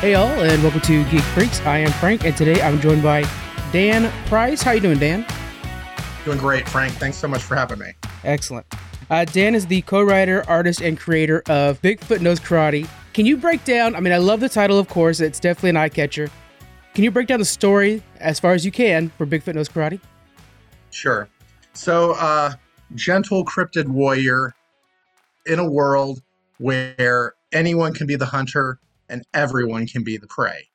Hey all, and welcome to Geek Freaks. I am Frank, and today I'm joined by Dan Price. How you doing, Dan? Doing great, Frank. Thanks so much for having me. Excellent. Uh, Dan is the co-writer, artist, and creator of Bigfoot Knows Karate. Can you break down? I mean, I love the title, of course. It's definitely an eye catcher. Can you break down the story as far as you can for Bigfoot Knows Karate? Sure. So, uh, gentle cryptid warrior in a world where anyone can be the hunter and everyone can be the prey.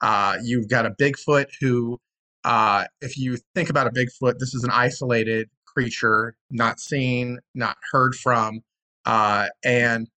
Uh, you've got a Bigfoot who, uh, if you think about a Bigfoot, this is an isolated creature, not seen, not heard from, uh, and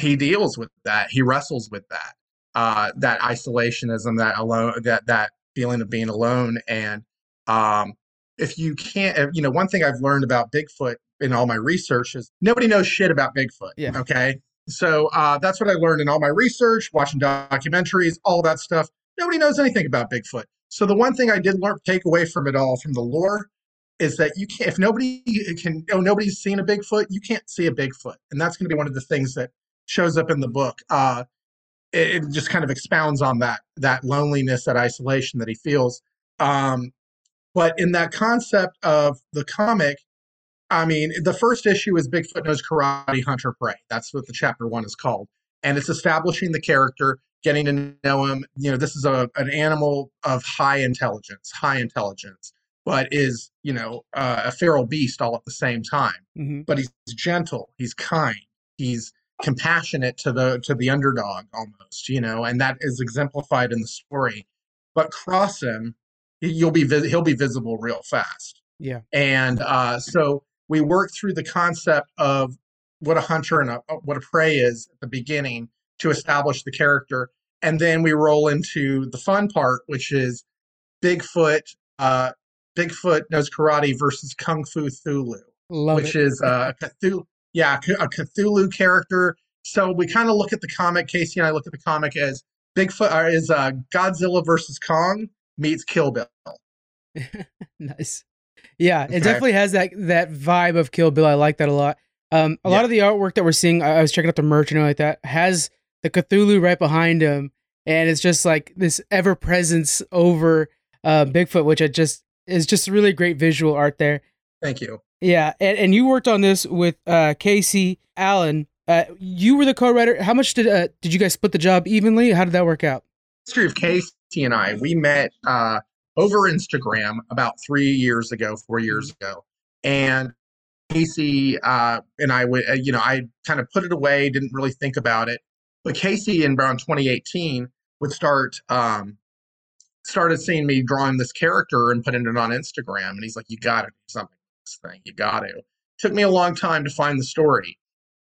he deals with that. He wrestles with that, uh, that isolationism, that alone, that that feeling of being alone. And um, if you can't, you know, one thing I've learned about Bigfoot in all my research is nobody knows shit about Bigfoot. Yeah. Okay. So uh, that's what I learned in all my research, watching documentaries, all that stuff. Nobody knows anything about Bigfoot. So the one thing I did learn, take away from it all, from the lore, is that you can't. If nobody can, oh, nobody's seen a Bigfoot, you can't see a Bigfoot, and that's going to be one of the things that shows up in the book. Uh, it, it just kind of expounds on that that loneliness, that isolation that he feels. Um, but in that concept of the comic, I mean, the first issue is Bigfoot knows karate, hunter, prey. That's what the chapter one is called, and it's establishing the character, getting to know him. You know, this is a an animal of high intelligence, high intelligence, but is you know uh, a feral beast all at the same time. Mm-hmm. But he's gentle, he's kind, he's compassionate to the to the underdog almost. You know, and that is exemplified in the story. But cross him, you'll be vis- he'll be visible real fast. Yeah. And uh, so we work through the concept of what a hunter and a, what a prey is at the beginning to establish the character, and then we roll into the fun part, which is Bigfoot. Uh, Bigfoot knows karate versus Kung Fu Thulu, Love which it. is uh, a Cthulhu, yeah, a Cthulhu character. So we kind of look at the comic. Casey and I look at the comic as Bigfoot uh, is uh, Godzilla versus Kong meets Kill Bill. nice. Yeah, it Okay. definitely has that that vibe of Kill Bill. I like that a lot. Um, a lot of the artwork that we're seeing, I I was checking out the merch and all like that, has the Cthulhu right behind him, and it's just like this ever presence over uh, Bigfoot, which I just is just really great visual art there. Thank you. Yeah, and, and you worked on this with uh, Casey Allen. Uh, you were the co-writer. How much did uh, did you guys split the job evenly? How did that work out? history of Casey and I, we met uh, over Instagram about three years ago, four years ago, and Casey uh, and I would, uh, you know, I kind of put it away, didn't really think about it, but Casey in around 2018 would start um, started seeing me drawing this character and putting it on Instagram, and he's like, "You got to do something with this thing. You got to." Took me a long time to find the story.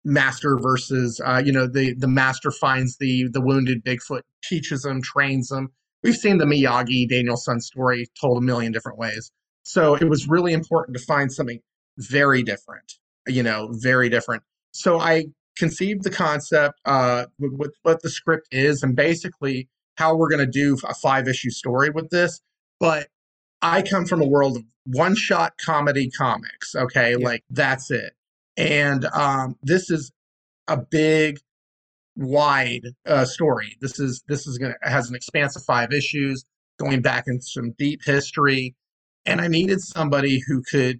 Master versus, uh, you know, the the master finds the the wounded Bigfoot, teaches him, trains him. We've seen the Miyagi Daniel-san story told a million different ways. So it was really important to find something very different, you know, very different. So I conceived the concept, uh, with, with what the script is, and basically how we're going to do a five issue story with this. But I come from a world of one shot comedy comics. Okay, Yeah. like that's it. And um, this is a big, wide uh, story. This is this is gonna has an expanse of five issues, going back into some deep history. And I needed somebody who could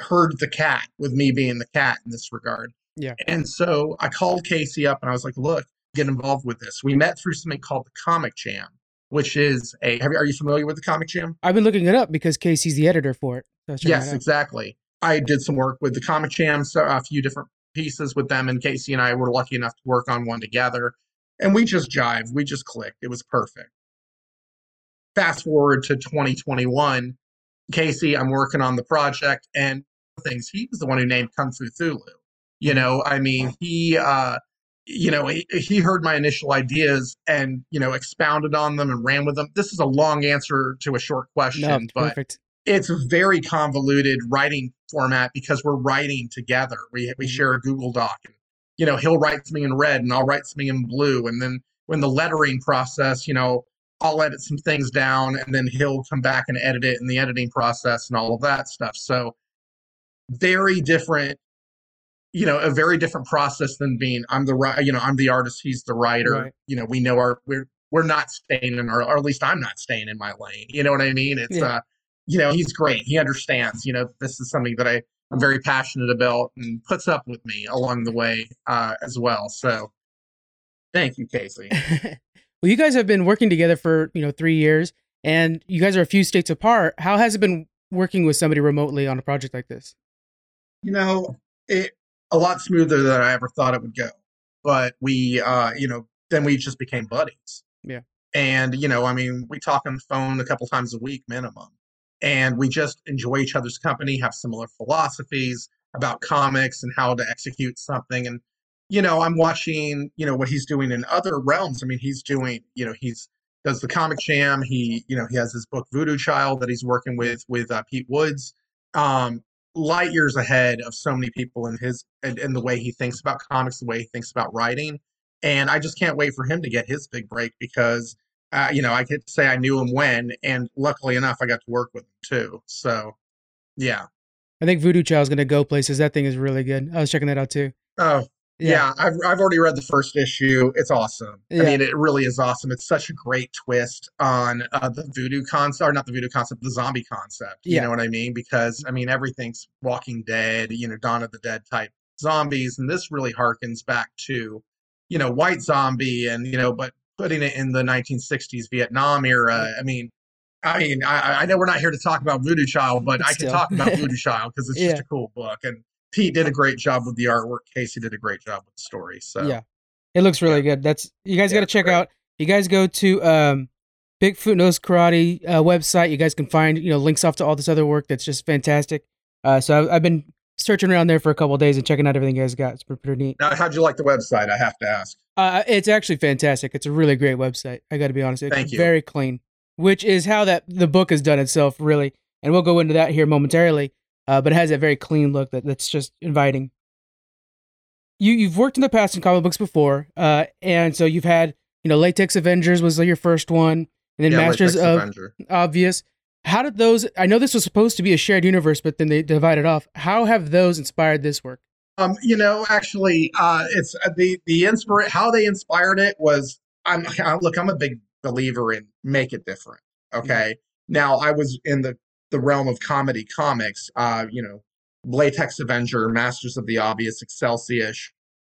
herd the cat with me being the cat in this regard. Yeah. And so I called Casey up and I was like, look, get involved with this. We met through something called the Comic Jam, which is a have you, are you familiar with the Comic Jam? I've been looking it up because Casey's the editor for it. So Yes, exactly. I did some work with the Comic Jam, so a few different pieces with them, and Casey and I were lucky enough to work on one together. And we just jived, we just clicked. It was perfect. Fast forward to 2021, Casey, I'm working on the project, and things he was the one who named Kung Fu Thulu. You know, I mean, he, uh, you know, he, he heard my initial ideas and you know expounded on them and ran with them. This is a long answer to a short question, No, but perfect. It's a very convoluted writing format because we're writing together. We we Mhm. share a Google Doc, and you know he'll write something in red and I'll write something in blue, and then when the lettering process, you know, I'll edit some things down, and then he'll come back and edit it in the editing process and all of that stuff. So very different you know, a very different process than being I'm the right, you know, I'm the artist, he's the writer. Right. You know, we know our we're we're not staying in our, or at least I'm not staying in my lane. You know what I mean? It's Yeah. uh, you know, he's great. He understands. You know, this is something that I I'm very passionate about and puts up with me along the way uh, as well. So, thank you, Casey. well, you guys have been working together for you know three years, and you guys are a few states apart. How has it been working with somebody remotely on a project like this? you know, it a lot smoother than I ever thought it would go. But we, uh, you know, then we just became buddies. Yeah. And you know, I mean, we talk on the phone a couple times a week minimum, and we just enjoy each other's company, have similar philosophies about comics and how to execute something. And you know, I'm watching, you know, what he's doing in other realms. I mean, he's doing, you know, he's does the comic jam. He, you know, he has his book Voodoo Child that he's working with with uh, Pete Woods. Um, light years ahead of so many people in his in, in the way he thinks about comics, the way he thinks about writing. And I just can't wait for him to get his big break because uh, you know I get to say I knew him when, and luckily enough, I got to work with him too. So yeah. I think Voodoo Child's gonna go places. That thing is really good. I was checking that out too. Oh yeah, I've I've already read the first issue. It's awesome. Yeah. I mean, it really is awesome. It's such a great twist on uh, the voodoo concept, or not the voodoo concept, the zombie concept. You Yeah. know what I mean? Because I mean, everything's Walking Dead, you know, Dawn of the Dead type zombies, and this really harkens back to, you know, White Zombie, and you know, but putting it in the 1960s Vietnam era. I mean. I mean, I, I know we're not here to talk about Voodoo Child, but But I can talk about Voodoo Child because it's Yeah. just a cool book. And Pete did a great job with the artwork. Casey did a great job with the story. So Yeah, it looks really good. That's you guys Yeah, got to check great. out. You guys go to um, Bigfoot Knows Karate uh, website. You guys can find you know links off to all this other work that's just fantastic. Uh, so I've, I've been searching around there for a couple days and checking out everything you guys got. It's pretty, pretty neat. Now, how'd you like the website? I have to ask. Uh, it's actually fantastic. It's a really great website. I got to be honest. It's Thank you. very clean, which is how that the book has done itself really. And we'll go into that here momentarily. Uh, but it has that very clean look that, that's just inviting. You you've worked in the past in comic books before, uh, and so you've had you know Latex Avengers was your first one, and then Yeah, Masters Latex of Avenger. Obvious. How did those? I know this was supposed to be a shared universe, but then they divided off. How have those inspired this work? Um, you know, actually, uh, it's uh, the the inspire how they inspired it was. I'm I- look. I'm a big believer in make it different. Okay. Now, I was in the the realm of comedy comics. Uh, you know, Latex Avenger, Masters of the Obvious, Excelsior.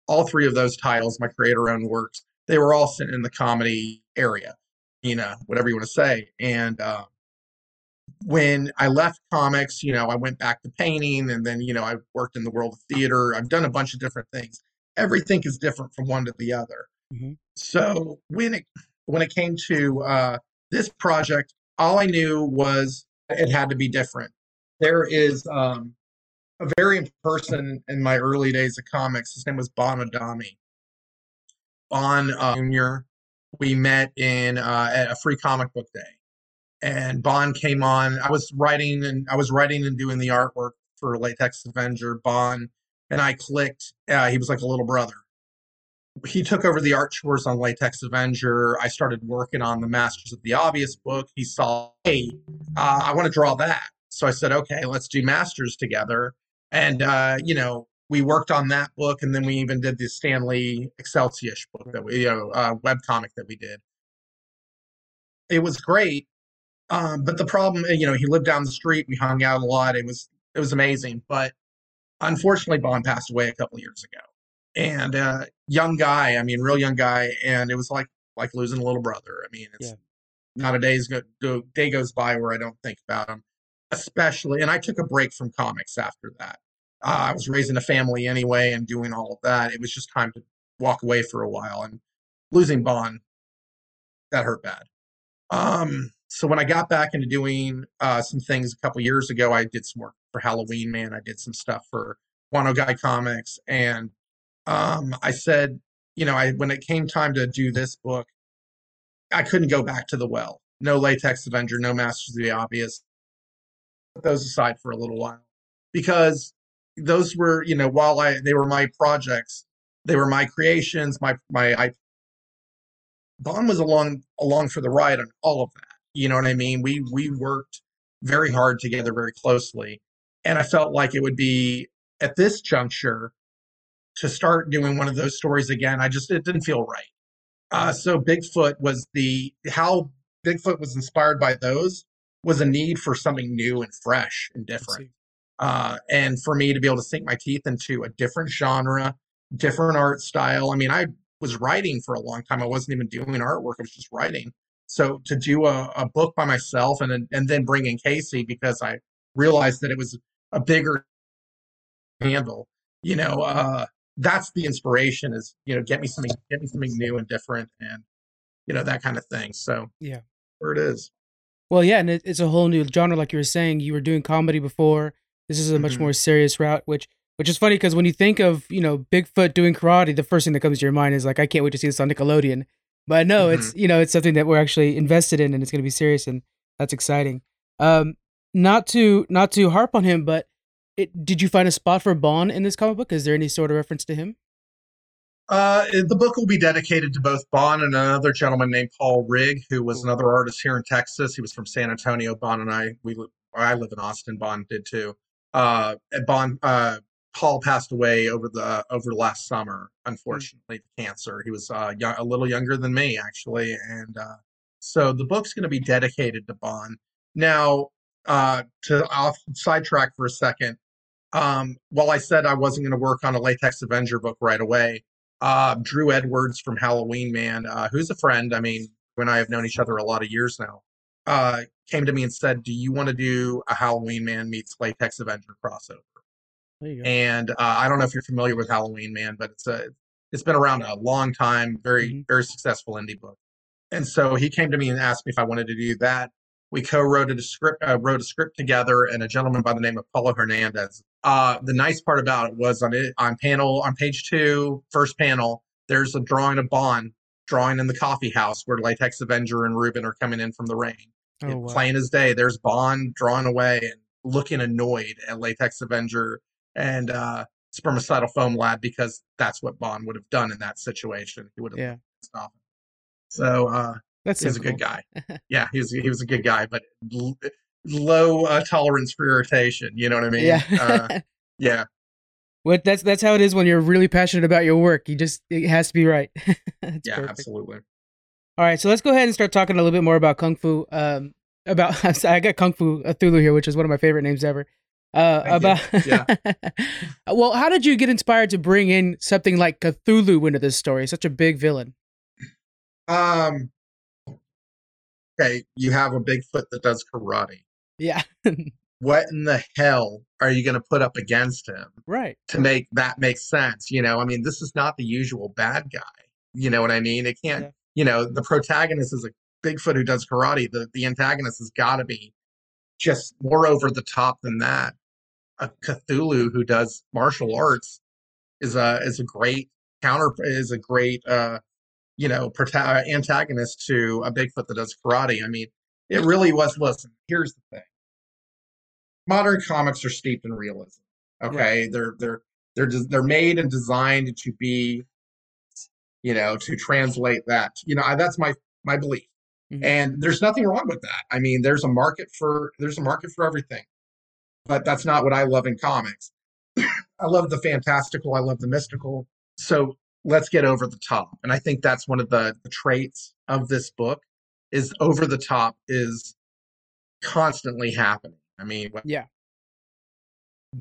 All three of those titles, my creator-owned works, they were all sent in the comedy area. You know, whatever you want to say, and. Uh, when I left comics, you know, I went back to painting and then, you know, I worked in the world of theater. I've done a bunch of different things. Everything is different from one to the other. Mhm. So when it when it came to uh, this project, all I knew was it had to be different. There is um, a very important person in my early days of comics. His name was Bon Adami. Bon uh, Jr. We met in uh, at a free comic book day and Bond came on. I was writing and I was writing and doing the artwork for Latex Avenger. Bond and I clicked. Uh, he was like a little brother. He took over the art chores on Latex Avenger. I started working on the Masters of the Obvious book. He saw, hey, uh, I want to draw that. So I said, okay, let's do Masters together. And uh, you know, we worked on that book, and then we even did the Stanley Excelsior book that we, you know, uh, web comic that we did. It was great um, but the problem, you know, he lived down the street. We hung out a lot. It was it was amazing. But unfortunately, Bond passed away a couple of years ago. And uh, young guy, I mean, real young guy, and it was like like losing a little brother. I mean, it's Yeah. not a day's go, go day goes by where I don't think about him. Especially, and I took a break from comics after that. Uh, I was raising a family anyway and doing all of that. It was just time to walk away for a while. And losing Bond, that hurt bad. Um, so when I got back into doing uh, some things a couple years ago, I did some work for Halloween Man. I did some stuff for Guano Guy Comics, and um, I said, you know, I when it came time to do this book, I couldn't go back to the well. No Latex Avenger, no Masters of the Obvious. Put those aside for a little while because those were, you know, while I they were my projects, they were my creations, my my I Bond was along along for the ride on all of that. You know what I mean? We we worked very hard together, very closely, and I felt like it would be at this juncture to start doing one of those stories again. I just it didn't feel right. Uh, so Bigfoot was the how Bigfoot was inspired by those was a need for something new and fresh and different. Uh, and for me to be able to sink my teeth into a different genre, different art style. I mean, I was writing for a long time. I wasn't even doing artwork. I was just writing. So to do a, a book by myself and then, and then bring in Casey because I realized that it was a bigger handle, you know, uh, that's the inspiration is, you know, get me something, get me something new and different and, you know, that kind of thing. So yeah, where it is. Well, yeah. And it, it's a whole new genre. Like you were saying, you were doing comedy before. This is a much Mhm. more serious route, which, which is funny because when you think of, you know, Bigfoot doing karate, the first thing that comes to your mind is like, I can't wait to see this on Nickelodeon. But no, it's, you know, it's something that we're actually invested in and it's going to be serious. And that's exciting. Um, not to, not to harp on him, but it, did you find a spot for Bond in this comic book? Is there any sort of reference to him? Uh, the book will be dedicated to both Bond and another gentleman named Paul Rigg, who was another artist here in Texas. He was from San Antonio. Bond and I, we, I live in Austin. Bond did too. Uh, and Bond, uh, Paul passed away over the over last summer. Unfortunately, to cancer. He was uh, young, a little younger than me actually, and uh, so the book's going to be dedicated to Bond. Now, uh, to off sidetrack for a second. Um, while I said I wasn't going to work on a Latex Avenger book right away, uh, Drew Edwards from Halloween Man, uh, who's a friend. I mean, when I have known each other a lot of years now. Uh, came to me and said, "Do you want to do a Halloween Man meets Latex Avenger crossover?" There you go. And uh, I don't know if you're familiar with Halloween Man, but it's a it's been around a long time, very Mhm. very successful indie book. And so he came to me and asked me if I wanted to do that. We co-wrote a script, uh, wrote a script together, and a gentleman by the name of Paulo Hernandez. Uh, the nice part about it was on it on panel on page two, first panel. There's a drawing of Bond drawing in the coffee house where Latex Avenger and Ruben are coming in from the rain Oh, wow. plain as day. There's Bond drawn away and looking annoyed at Latex Avenger and uh, Spermicidal Foam Lad because that's what Bond would have done in that situation. He would have Yeah. stopped. So uh, That's he was so a good guy. Yeah, he was he was a good guy, but l- low uh, tolerance for irritation. You know what I mean? Yeah. uh, yeah. What that's that's how it is when you're really passionate about your work. You just it has to be right. Yeah. perfect. Absolutely. All right, so let's go ahead and start talking a little bit more about kung fu. Um, about I got kung fu Cthulhu here, which is one of my favorite names ever. Uh, about well, how did you get inspired to bring in something like Cthulhu into this story? Such a big villain. Um. Okay, you have a Bigfoot that does karate. Yeah, What in the hell are you going to put up against him? right. to make that make sense. You know, I mean, this is not the usual bad guy. You know what I mean? It can't, Yeah. you know, the protagonist is a Bigfoot who does karate. The the antagonist has got to be just more over the top than that. A Cthulhu who does martial arts is a is a great counter is a great uh you know prota- antagonist to a Bigfoot that does karate. I mean, it really was. Listen, here's the thing: modern comics are steeped in realism. Okay, they're they're they're des- they're made and designed to be, you know, to translate that. You know, I, that's my my belief, Mhm. and there's nothing wrong with that. I mean, there's a market for there's a market for everything, but that's not what I love in comics. I love the fantastical. I love the mystical. So let's get over the top, and I think that's one of the, the traits of this book is over the top is constantly happening. I mean, Yeah.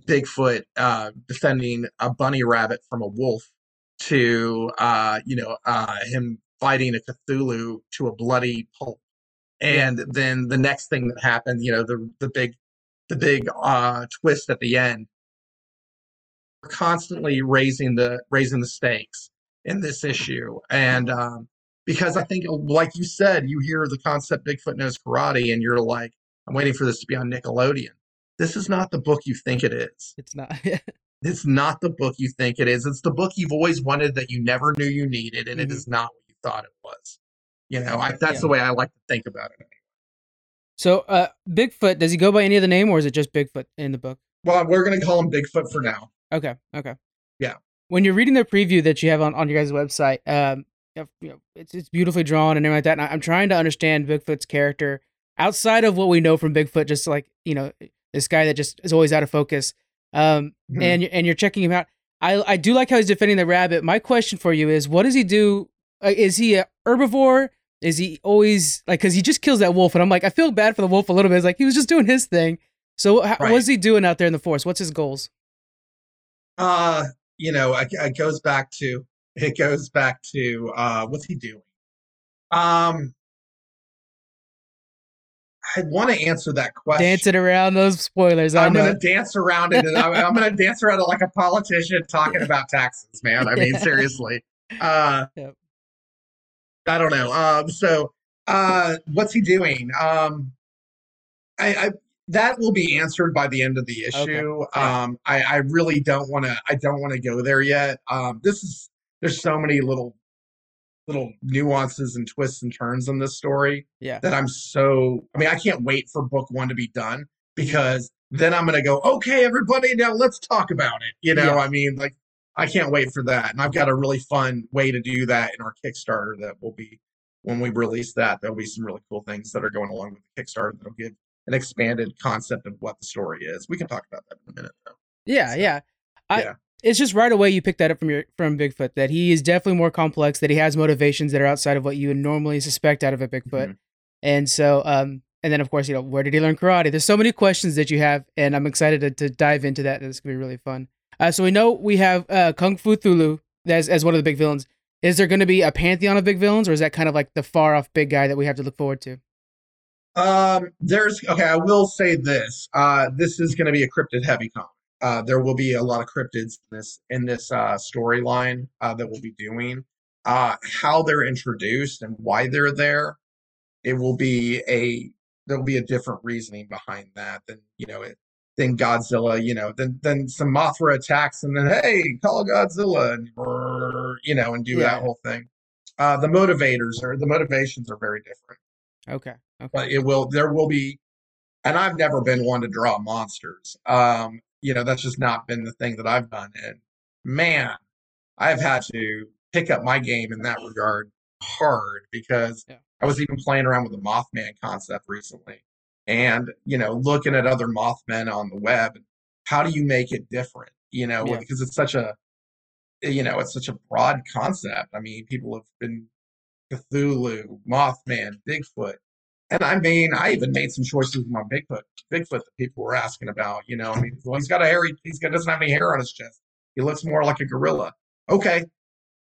Bigfoot uh, defending a bunny rabbit from a wolf to uh, you know uh, him fighting a Cthulhu to a bloody pulp, and then the next thing that happened, you know, the the big the big uh, twist at the end. We're constantly raising the raising the stakes in this issue, and um, because I think, like you said, you hear the concept Bigfoot knows karate, and you're like, I'm waiting for this to be on Nickelodeon. This is not the book you think it is. It's not. It's not the book you think it is. It's the book you've always wanted that you never knew you needed, and it Mhm. is not what you thought it was. You know, I, that's Yeah. the way I like to think about it. So, uh, Bigfoot does he go by any other name, or is it just Bigfoot in the book? Well, we're going to call him Bigfoot for now. Okay. Okay. Yeah. When you're reading the preview that you have on, on your guys' website, um, you know, it's it's beautifully drawn and everything like that. And I, I'm trying to understand Bigfoot's character outside of what we know from Bigfoot, just like you know this guy that just is always out of focus. Um, Mhm. and you're, and you're checking him out. I I do like how he's defending the rabbit. My question for you is, what does he do? Uh, is he a herbivore? Is he always like because he just kills that wolf? And I'm like, I feel bad for the wolf a little bit. It's like he was just doing his thing. So how, Right. what's he doing out there in the forest? What's his goals? Uh, you know, it, it goes back to it goes back to uh what's he doing? Um I want to answer that question. Dancing around those spoilers. I'm gonna dance around it and I'm, I'm gonna dance around it like a politician talking about taxes, man. I mean, Yeah. seriously. Uh Yep. I don't know. Um so uh what's he doing? Um I, I that will be answered by the end of the issue. Yeah. Um I, I really don't wanna I don't wanna go there yet. Um this is there's so many little little nuances and twists and turns in this story Yeah. that I'm so I mean, I can't wait for book one to be done because then I'm gonna go, okay, everybody, now let's talk about it. You know, Yeah. I mean, like I can't wait for that. And I've got a really fun way to do that in our Kickstarter that will be when we release that, there'll be some really cool things that are going along with the Kickstarter that'll give an expanded concept of what the story is. We can talk about that in a minute though. Yeah, So, yeah. I yeah. it's just right away you pick that up from your from Bigfoot that he is definitely more complex, that he has motivations that are outside of what you would normally suspect out of a Bigfoot. Mhm. And so um and then of course, you know, where did he learn karate? There's so many questions that you have, and I'm excited to, to dive into that. It's gonna be really fun. Uh, so we know we have uh, Kung Fu Thulu as as one of the big villains. Is there going to be a pantheon of big villains, or is that kind of like the far off big guy that we have to look forward to? Um, there's okay. I will say this. Uh, this is going to be a cryptid heavy comic. Uh, there will be a lot of cryptids in this in this uh, storyline uh, that we'll be doing. Uh, how they're introduced and why they're there, it will be a there'll be a different reasoning behind that than you know it than Godzilla. You know, then then some Mothra attacks and then hey, call Godzilla and you know and do Yeah. that whole thing. Uh, the motivators or the motivations are very different Okay, okay, but it will there will be and i've never been one to draw monsters um you know that's just not been the thing that i've done and man i've had to pick up my game in that regard hard because Yeah. i was even playing around with the mothman concept recently and you know looking at other mothmen on the web how do you make it different you know Yeah. because it's such a you know it's such a broad concept i mean people have been Cthulhu, Mothman, Bigfoot. And I mean, I even made some choices with my Bigfoot, Bigfoot that people were asking about. You know, I mean, well, he's got a hairy, he's got doesn't have any hair on his chest. He looks more like a gorilla. Okay.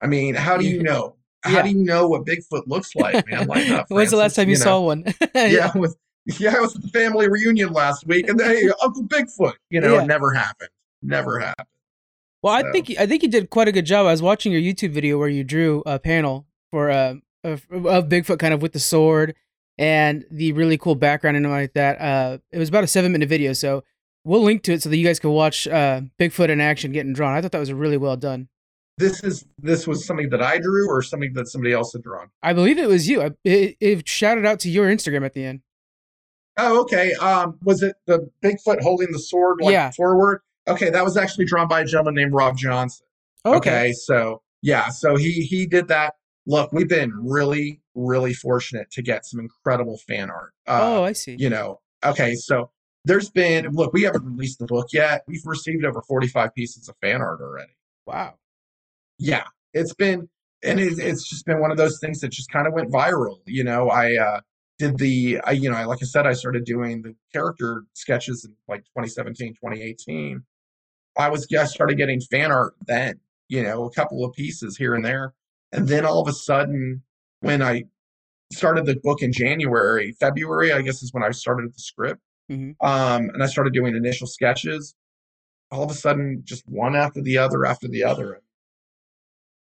I mean, how do you mm. know? How Yeah. do you know what Bigfoot looks like, man? Like, When's the last time you, know? saw one? Yeah, I was, yeah, I was at the family reunion last week, and hey, Uncle Bigfoot. You know, Yeah. it never happened. Never happened. Well, I So- think I think you did quite a good job. I was watching your YouTube video where you drew a panel for uh, of, of Bigfoot, kind of with the sword and the really cool background and like that. Uh, it was about a seven minute video, so we'll link to it so that you guys can watch uh, Bigfoot in action getting drawn. I thought that was really well done. This is this was something that I drew, or something that somebody else had drawn. I believe it was you. I, it, it shouted out to your Instagram at the end. Oh, okay. Um, was it the Bigfoot holding the sword like Yeah. forward? Okay, that was actually drawn by a gentleman named Rob Johnson. Okay. so yeah, so he he did that. Look, we've been really really fortunate to get some incredible fan art. Uh, oh, I see. you know, okay, so there's been look, we haven't released the book yet. We've received over 45 pieces of fan art already. Wow. Yeah, it's been and it, it's just been one of those things that just kind of went viral. You know, I uh, did the, I, you know, I, like I said, I started doing the character sketches in like 2017, 2018. I was, I started getting fan art then, you know, a couple of pieces here and there. And then all of a sudden, when I started the book in January, February, I guess is when I started the script. Mhm. Um, and I started doing initial sketches. All of a sudden, just one after the other after the other.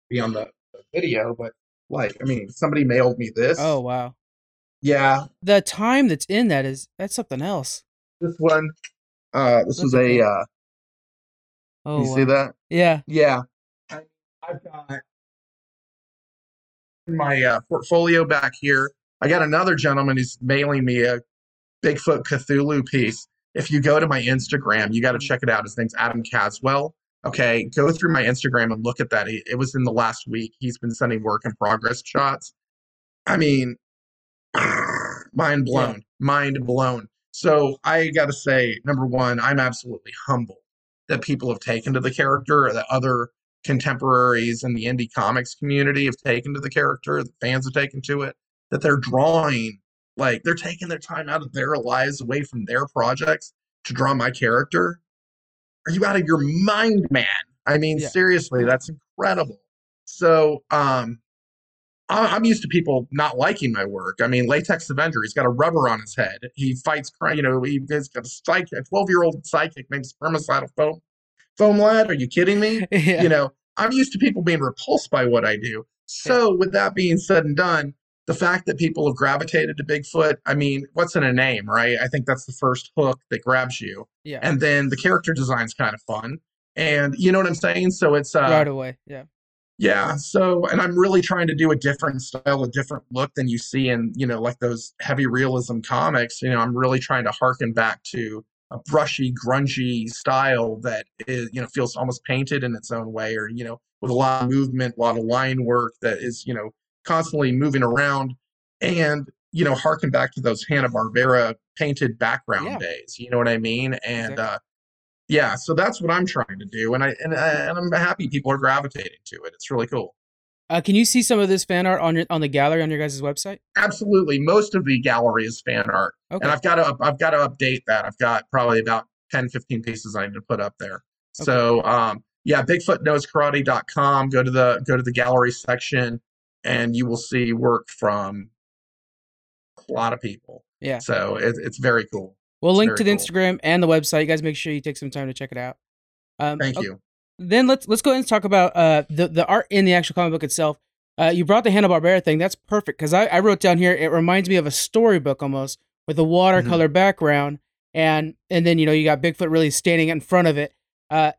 Be on the video, but like, I mean, somebody mailed me this. Oh, wow. Yeah, The time that's in that is that's something else. this one. Uh, this was a. Uh, Oh, you see that? Yeah. Yeah, I, I've got my uh, portfolio back here. I got another gentleman who's mailing me a Bigfoot Cthulhu piece. If you go to my Instagram, you got to check it out. His name's Adam Caswell. Okay, go through my Instagram and look at that. It, it was in the last week. He's been sending work in progress shots. I mean, mind blown, mind blown. So I got to say, number one, I'm absolutely humbled that people have taken to the character or that other contemporaries in the indie comics community have taken to the character, the fans have taken to it, that they're drawing like they're taking their time out of their lives away from their projects to draw my character. Are you out of your mind, man? I mean, yeah. seriously, that's incredible. So, um, I'm used to people not liking my work. I mean, Latex Avenger, he's got a rubber on his head. He fights crime. You know, he's got a psychic, a 12 year old psychic named Spermicidal Foam. Foam Lad, are you kidding me? yeah. You know, I'm used to people being repulsed by what I do. So, yeah. with that being said and done, the fact that people have gravitated to Bigfoot, I mean, what's in a name, right? I think that's the first hook that grabs you. Yeah. And then the character design's kind of fun. And you know what I'm saying? So it's uh, right away. Yeah. Yeah. So, and I'm really trying to do a different style, a different look than you see in, you know, like those heavy realism comics. You know, I'm really trying to harken back to a brushy, grungy style that is, you know, feels almost painted in its own way, or you know, with a lot of movement, a lot of line work that is, you know, constantly moving around, and you know, harken back to those Hanna Barbera painted background yeah. days. You know what I mean? And exactly. uh, yeah, so that's what I'm trying to do, and I and, and I'm happy people are gravitating to it. It's really cool. Uh, can you see some of this fan art on your on the gallery on your guys' website? Absolutely, most of the gallery is fan art, okay. and I've got to I've got to update that. I've got probably about 10, 15 pieces I need to put up there. Okay. So um, yeah, BigfootKnowsKarate.com. Go to the go to the gallery section, and you will see work from a lot of people. Yeah. So it, it's very cool. We'll it's link to the cool. Instagram and the website. You guys make sure you take some time to check it out. Um, Thank okay. you then let's let's go ahead and talk about uh, the the art in the actual comic book itself. Uh, you brought the Hanna Barbera thing. That's perfect because I, I wrote down here. It reminds me of a storybook almost with a watercolor mm-hmm. background, and and then you know you got Bigfoot really standing in front of it. Uh,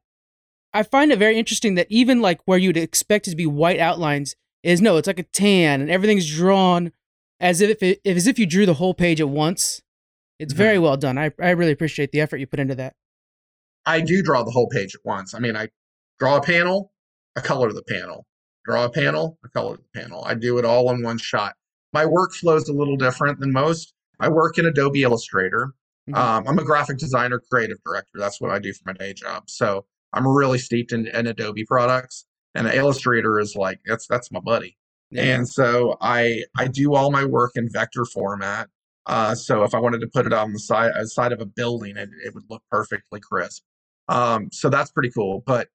I find it very interesting that even like where you'd expect it to be white outlines is no, it's like a tan, and everything's drawn as if it, as if you drew the whole page at once. It's mm-hmm. very well done. I I really appreciate the effort you put into that. I do draw the whole page at once. I mean, I Draw a panel, I color the panel. Draw a panel, I color the panel. I do it all in one shot. My workflow is a little different than most. I work in Adobe Illustrator. Mm-hmm. Um, I'm a graphic designer, creative director. That's what I do for my day job. So I'm really steeped in, in Adobe products, and Illustrator is like that's that's my buddy. Yeah. And so I I do all my work in vector format. Uh, so if I wanted to put it on the side uh, side of a building, it, it would look perfectly crisp. Um, so that's pretty cool. But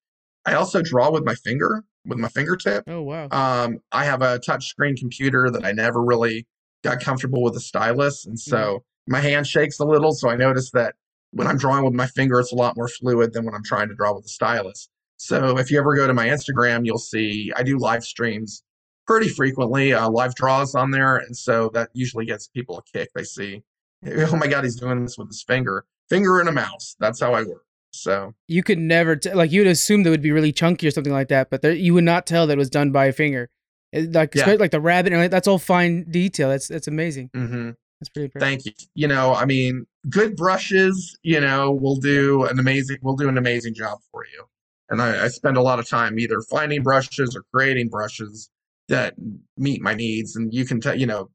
I also draw with my finger, with my fingertip. Oh wow. Um, I have a touch screen computer that I never really got comfortable with a stylus, and so mm-hmm. my hand shakes a little. So I noticed that when I'm drawing with my finger, it's a lot more fluid than when I'm trying to draw with a stylus. So if you ever go to my Instagram, you'll see I do live streams pretty frequently, uh, live draws on there, and so that usually gets people a kick. They see, oh my god, he's doing this with his finger, finger and a mouse. That's how I work. So you could never t- like you would assume that would be really chunky or something like that, but there, you would not tell that it was done by a finger. It, like yeah. like the rabbit, and like, that's all fine detail. That's that's amazing. Mm-hmm. That's pretty. Impressive. Thank you. You know, I mean, good brushes. You know, will do an amazing. We'll do an amazing job for you. And I, I spend a lot of time either finding brushes or creating brushes that meet my needs. And you can tell, you know,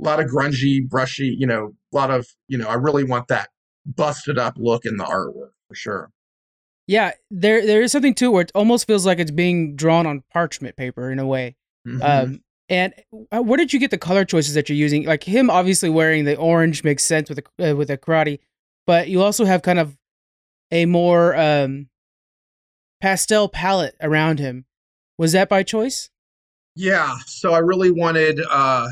a lot of grungy, brushy. You know, a lot of you know. I really want that busted up look in the artwork for sure. Yeah, there there is something too where it almost feels like it's being drawn on parchment paper in a way. Mm-hmm. Um, and uh, where did you get the color choices that you're using? Like him, obviously wearing the orange makes sense with a uh, with a karate, but you also have kind of a more um, pastel palette around him. Was that by choice? Yeah. So I really wanted uh,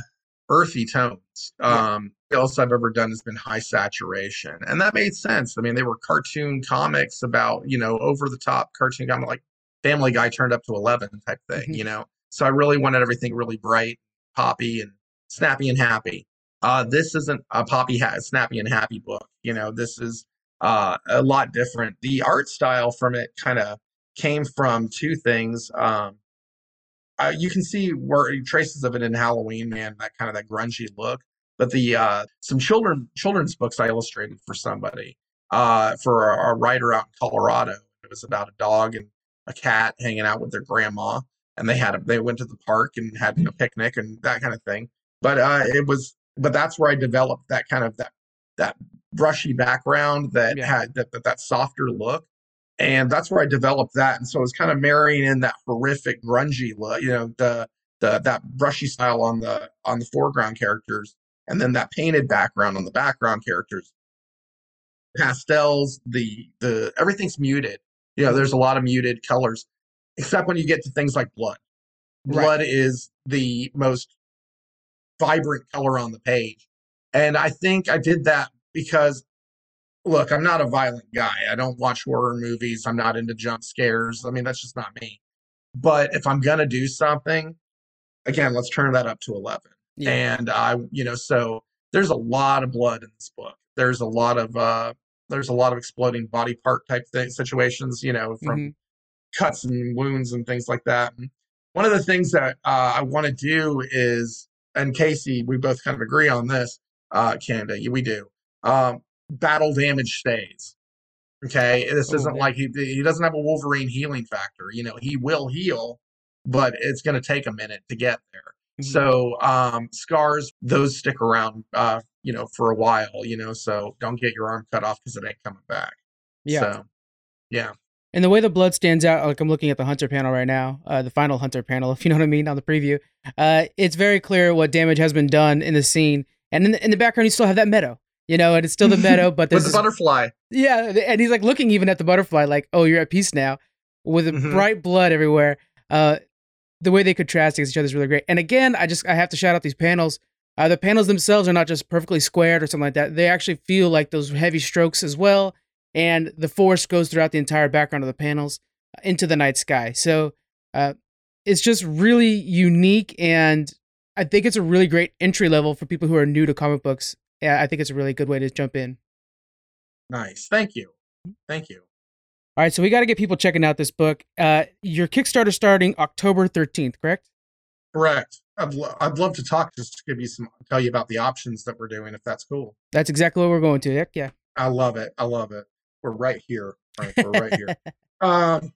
earthy tones. Um, else I've ever done has been high saturation. And that made sense. I mean, they were cartoon comics about, you know, over the top cartoon comic like Family Guy turned up to 11 type thing, mm-hmm. you know? So I really wanted everything really bright, poppy, and snappy and happy. Uh, this isn't a poppy, ha- snappy and happy book. You know, this is uh, a lot different. The art style from it kind of came from two things. Um, uh, you can see where traces of it in Halloween Man, that kind of that grungy look but the uh, some children children's books I illustrated for somebody uh, for a, a, writer out in Colorado. It was about a dog and a cat hanging out with their grandma, and they had a, they went to the park and had a picnic and that kind of thing. But uh, it was but that's where I developed that kind of that that brushy background that yeah. had that, that that softer look. And that's where I developed that. And so I was kind of marrying in that horrific grungy look, you know, the the that brushy style on the on the foreground characters, and then that painted background on the background characters. Pastels, the the everything's muted. You know, there's a lot of muted colors, except when you get to things like blood. Blood right. is the most vibrant color on the page. And I think I did that because look, I'm not a violent guy. I don't watch horror movies. I'm not into jump scares. I mean, that's just not me. But if I'm going to do something, again, let's turn that up to 11. Yeah. And I, you know, so there's a lot of blood in this book. There's a lot of, uh, there's a lot of exploding body part type thing situations, you know, from mm-hmm. cuts and wounds and things like that. And one of the things that uh, I want to do is, and Casey, we both kind of agree on this, uh, Canada, we do. Um, battle damage stays. Okay, this isn't like he he doesn't have a Wolverine healing factor. You know, he will heal, but it's going to take a minute to get there. Mm-hmm. So um, scars those stick around, uh, you know, for a while. You know, so don't get your arm cut off because it ain't coming back. Yeah. So, yeah. And the way the blood stands out, like I'm looking at the hunter panel right now, uh, the final hunter panel, if you know what I mean, on the preview, uh, it's very clear what damage has been done in the scene. And in the, in the background, you still have that meadow you know, and it's still the meadow, but there's with the butterfly. Yeah, and he's like looking even at the butterfly, like, "Oh, you're at peace now," with mm-hmm. bright blood everywhere. Uh, the way they contrast against each other is really great. And again, I just I have to shout out these panels. Uh, the panels themselves are not just perfectly squared or something like that. They actually feel like those heavy strokes as well, and the force goes throughout the entire background of the panels uh, into the night sky. So uh, it's just really unique, and I think it's a really great entry level for people who are new to comic books yeah, I think it's a really good way to jump in. Nice. Thank you. Thank you. All right, so we got to get people checking out this book. Uh, your Kickstarter starting October 13th, correct? Correct. I'd, lo- I'd love to talk just to give you some, tell you about the options that we're doing, if that's cool. That's exactly what we're going to. Heck yeah. I love it. I love it. We're right here. Right, we're right here. Um,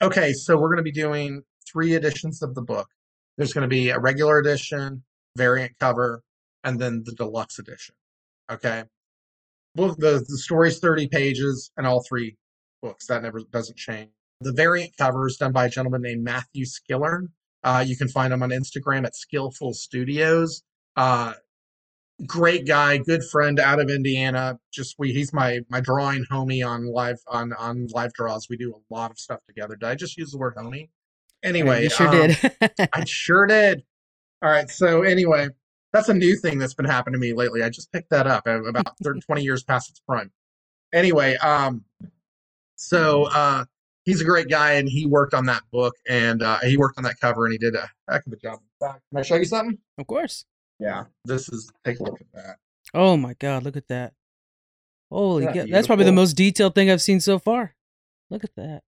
okay, so we're going to be doing three editions of the book. There's going to be a regular edition, variant cover, and then the deluxe edition. Okay. Book the, the story's 30 pages and all three books. That never doesn't change. The variant cover is done by a gentleman named Matthew Skillern. Uh, you can find him on Instagram at Skillful Studios. Uh, great guy, good friend out of Indiana. Just we he's my my drawing homie on live on on live draws. We do a lot of stuff together. Did I just use the word homie? Anyway, you sure um, did. I sure did. All right. So anyway, that's a new thing that's been happening to me lately. I just picked that up about 30, 20 years past its prime. Anyway, um, so uh, he's a great guy, and he worked on that book, and uh, he worked on that cover, and he did a heck of a job. Can I show you something? Of course. Yeah, this is. Take a look at that. Oh my God! Look at that. Holy, that that's probably the most detailed thing I've seen so far. Look at that.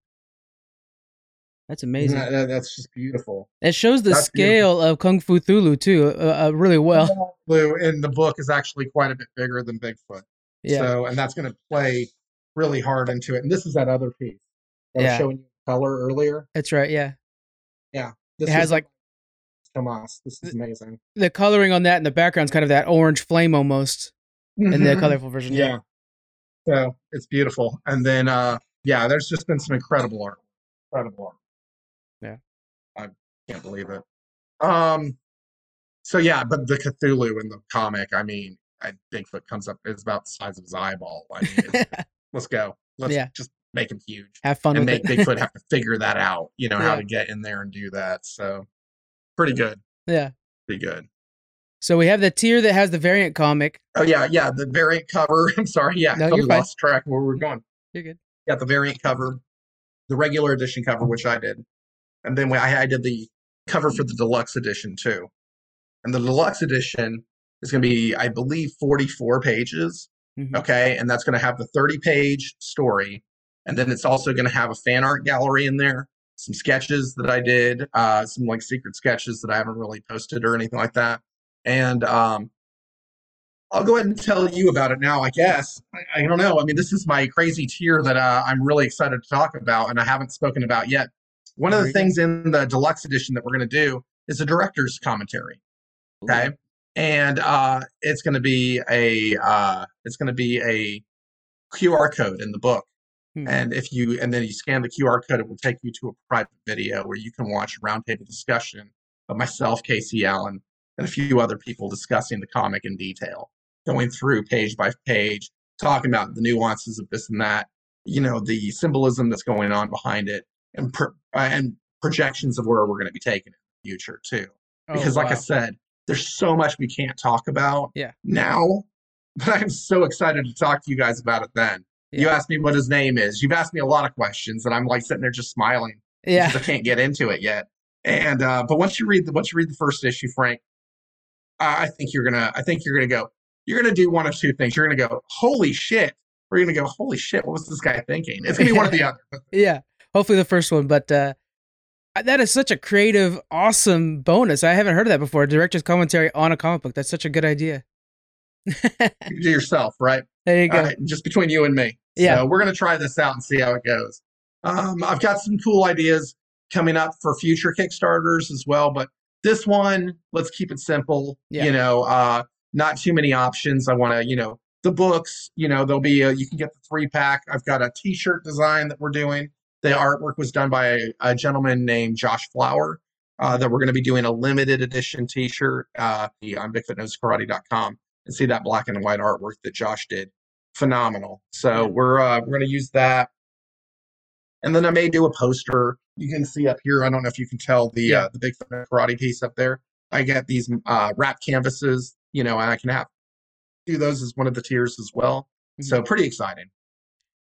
That's amazing. That, that's just beautiful. It shows the that's scale beautiful. of Kung Fu Thulu too, uh, uh, really well. Thulu in the book is actually quite a bit bigger than Bigfoot. Yeah. So, and that's going to play really hard into it. And this is that other piece that yeah. I was showing you color earlier. That's right. Yeah. Yeah. This it has like Tomas. This is amazing. The coloring on that in the background is kind of that orange flame almost mm-hmm. in the mm-hmm. colorful version. Yeah. yeah. So it's beautiful. And then, uh, yeah, there's just been some incredible art. Incredible art. Yeah. I can't believe it. Um so yeah, but the Cthulhu in the comic, I mean, I, Bigfoot comes up is about the size of his eyeball. I mean, let's go. Let's yeah. just make him huge. Have fun and make Bigfoot have to figure that out. You know yeah. how to get in there and do that. So pretty good. Yeah, pretty good. So we have the tier that has the variant comic. Oh yeah, yeah, the variant cover. I'm sorry, yeah, no, you're lost track where we're going. You're good. Yeah, the variant cover, the regular edition cover, which I did, and then I, I did the cover for the deluxe edition too. And the deluxe edition is going to be, I believe, 44 pages. Mm-hmm. Okay. And that's going to have the 30 page story. And then it's also going to have a fan art gallery in there, some sketches that I did, uh, some like secret sketches that I haven't really posted or anything like that. And um, I'll go ahead and tell you about it now, I guess. I, I don't know. I mean, this is my crazy tier that uh, I'm really excited to talk about and I haven't spoken about yet. One of the things in the deluxe edition that we're going to do is a director's commentary. Okay. Ooh. And uh, it's going to be a uh, it's going to be a QR code in the book, Hmm. And if you and then you scan the QR code, it will take you to a private video where you can watch a roundtable discussion of myself, Casey Allen, and a few other people discussing the comic in detail, going through page by page, talking about the nuances of this and that, you know, the symbolism that's going on behind it, and uh, and projections of where we're going to be taking it in the future too. Oh, Because, like I said, there's so much we can't talk about Yeah. now, but I'm so excited to talk to you guys about it then. You asked me what his name is. You've asked me a lot of questions, and I'm like sitting there just smiling yeah, because I can't get into it yet. And uh, but once you read the once you read the first issue, Frank, I think you're gonna I think you're gonna go you're gonna do one of two things. You're gonna go holy shit, or you're gonna go holy shit. What was this guy thinking? It's gonna be one or the other. yeah. Hopefully the first one, but uh, that is such a creative, awesome bonus. I haven't heard of that before. Director's commentary on a comic book. That's such a good idea. You do yourself, right? there you go. Right, just between you and me. Yeah. So we're gonna try this out and see how it goes. Um, I've got some cool ideas coming up for future Kickstarters as well, but this one, let's keep it simple. Yeah. You know, uh, not too many options. I want to, you know, the books. You know, there'll be a, you can get the three pack. I've got a T-shirt design that we're doing. The artwork was done by a, a gentleman named Josh Flower. Uh, that we're going to be doing a limited edition T-shirt uh, on BigfootKnowsKarate.com and see that black and white artwork that Josh did phenomenal. So we're uh, we're going to use that, and then I may do a poster. You can see up here. I don't know if you can tell the Yeah. uh, the Bigfoot karate piece up there. I get these uh, wrap canvases, you know, and I can have do those as one of the tiers as well. So pretty exciting.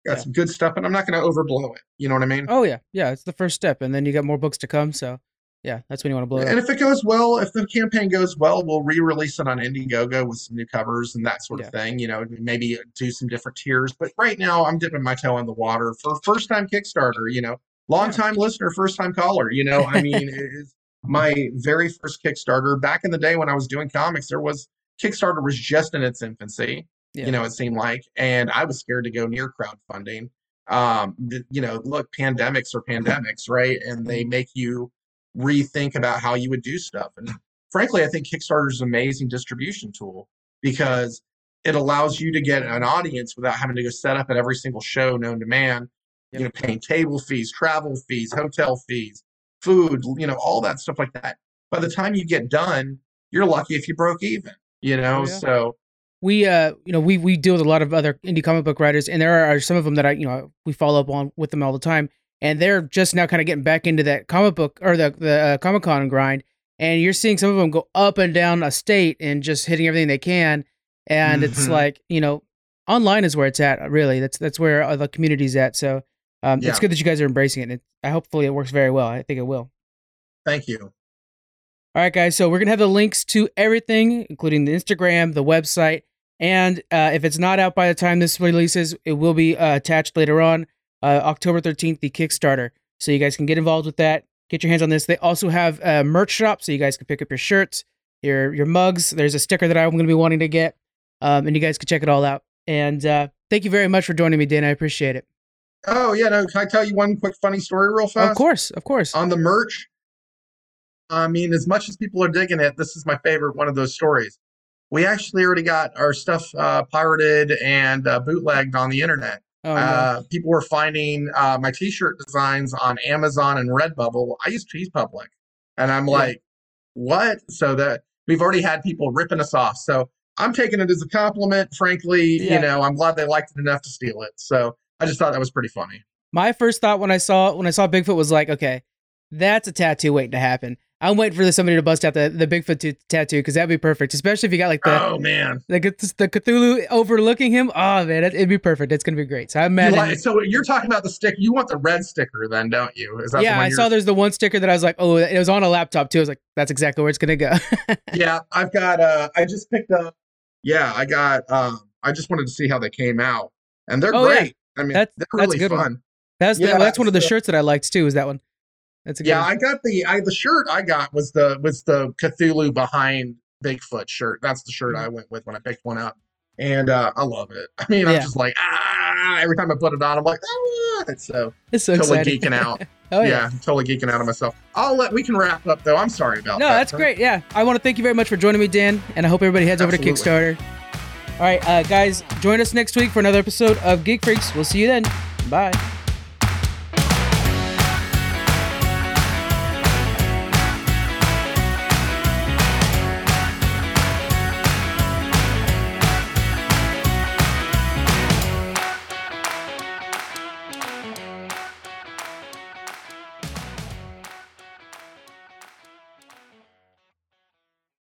Got Yeah. some good stuff, and I'm not going to overblow it. You know what I mean? Oh yeah, yeah. It's the first step, and then you got more books to come. So yeah, that's when you want to blow it. And up. if it goes well, if the campaign goes well, we'll re-release it on Indiegogo with some new covers and that sort Yeah. of thing. You know, maybe do some different tiers. But right now, I'm dipping my toe in the water for first-time Kickstarter. You know, long-time listener, first-time caller. You know, I mean, it's my very first Kickstarter back in the day when I was doing comics. There was Kickstarter was just in its infancy. Yeah. You know, it seemed like, and I was scared to go near crowdfunding. Um, you know, look, pandemics are pandemics, right? And they Mm-hmm. make you rethink about how you would do stuff. And frankly, I think Kickstarter is an amazing distribution tool because it allows you to get an audience without having to go set up at every single show known to man. You know, paying table fees, travel fees, hotel fees, food, you know, all that stuff like that. By the time you get done, you're lucky if you broke even. You know, Oh, yeah. so we uh you know we we deal with a lot of other indie comic book writers and there are some of them that i you know we follow up on with them all the time and they're just now kind of getting back into that comic book or the the uh, comic con grind and you're seeing some of them go up and down a state and just hitting everything they can and it's Mhm. like you know online is where it's at really that's that's where the community's at so um, Yeah. it's good that you guys are embracing it and it, I hopefully it works very well i think it will thank you. all right, guys. So we're gonna have the links to everything, including the Instagram, the website, and uh, if it's not out by the time this releases, it will be uh, attached later on, uh, October thirteenth, the Kickstarter. So you guys can get involved with that. Get your hands on this. They also have a merch shop, so you guys can pick up your shirts, your your mugs. There's a sticker that I'm gonna be wanting to get, um, and you guys can check it all out. And uh, thank you very much for joining me, Dan. I appreciate it. Oh yeah, no. Can I tell you one quick funny story real fast? Of course, of course. on the merch. I mean, as much as people are digging it, this is my favorite one of those stories. We actually already got our stuff uh, pirated and uh, bootlegged on the internet. Oh, no. Uh, people were finding uh, my T-shirt designs on Amazon and Redbubble. I use TeePublic, and I'm Yeah. like, what? So that we've already had people ripping us off. So I'm taking it as a compliment. Frankly, Yeah. you know, I'm glad they liked it enough to steal it. So I just thought that was pretty funny. My first thought when I saw when I saw Bigfoot was like, okay, that's a tattoo waiting to happen. I'm waiting for somebody to bust out the, the Bigfoot t- tattoo because that'd be perfect, especially if you got like the oh man. the, the Cthulhu overlooking him. Oh man, it, it'd be perfect. It's gonna be great. So I You imagine. like- so you're talking about the stick. You want the red sticker, then, don't you? Is that the yeah, one I saw there's the one sticker that I was like, oh, it was on a laptop too. I was like, that's exactly where it's gonna go. Yeah, I've got. Uh, I just picked up. Yeah, I got. Um, I just wanted to see how they came out, and they're Oh, yeah. great. I mean, That's- they're that's really good one. fun. that's the, Yeah, that's one of the shirts that I liked too. Is that one? That's a Yeah, one. I got the. I the shirt I got was the was the Cthulhu behind Bigfoot shirt. That's the shirt I went with when I picked one up, and uh, I love it. I mean, I'm just like ah. Every time I put it on, I'm like ah. It's so It's so totally exciting. geeking out. oh yeah. yeah. I'm totally geeking out of myself. I'll let. We can wrap up though. I'm sorry about No, that. No, that's great. Yeah, I want to thank you very much for joining me, Dan, and I hope everybody heads over to Kickstarter. All right, uh, guys, join us next week for another episode of Geek Freaks. We'll see you then. Bye.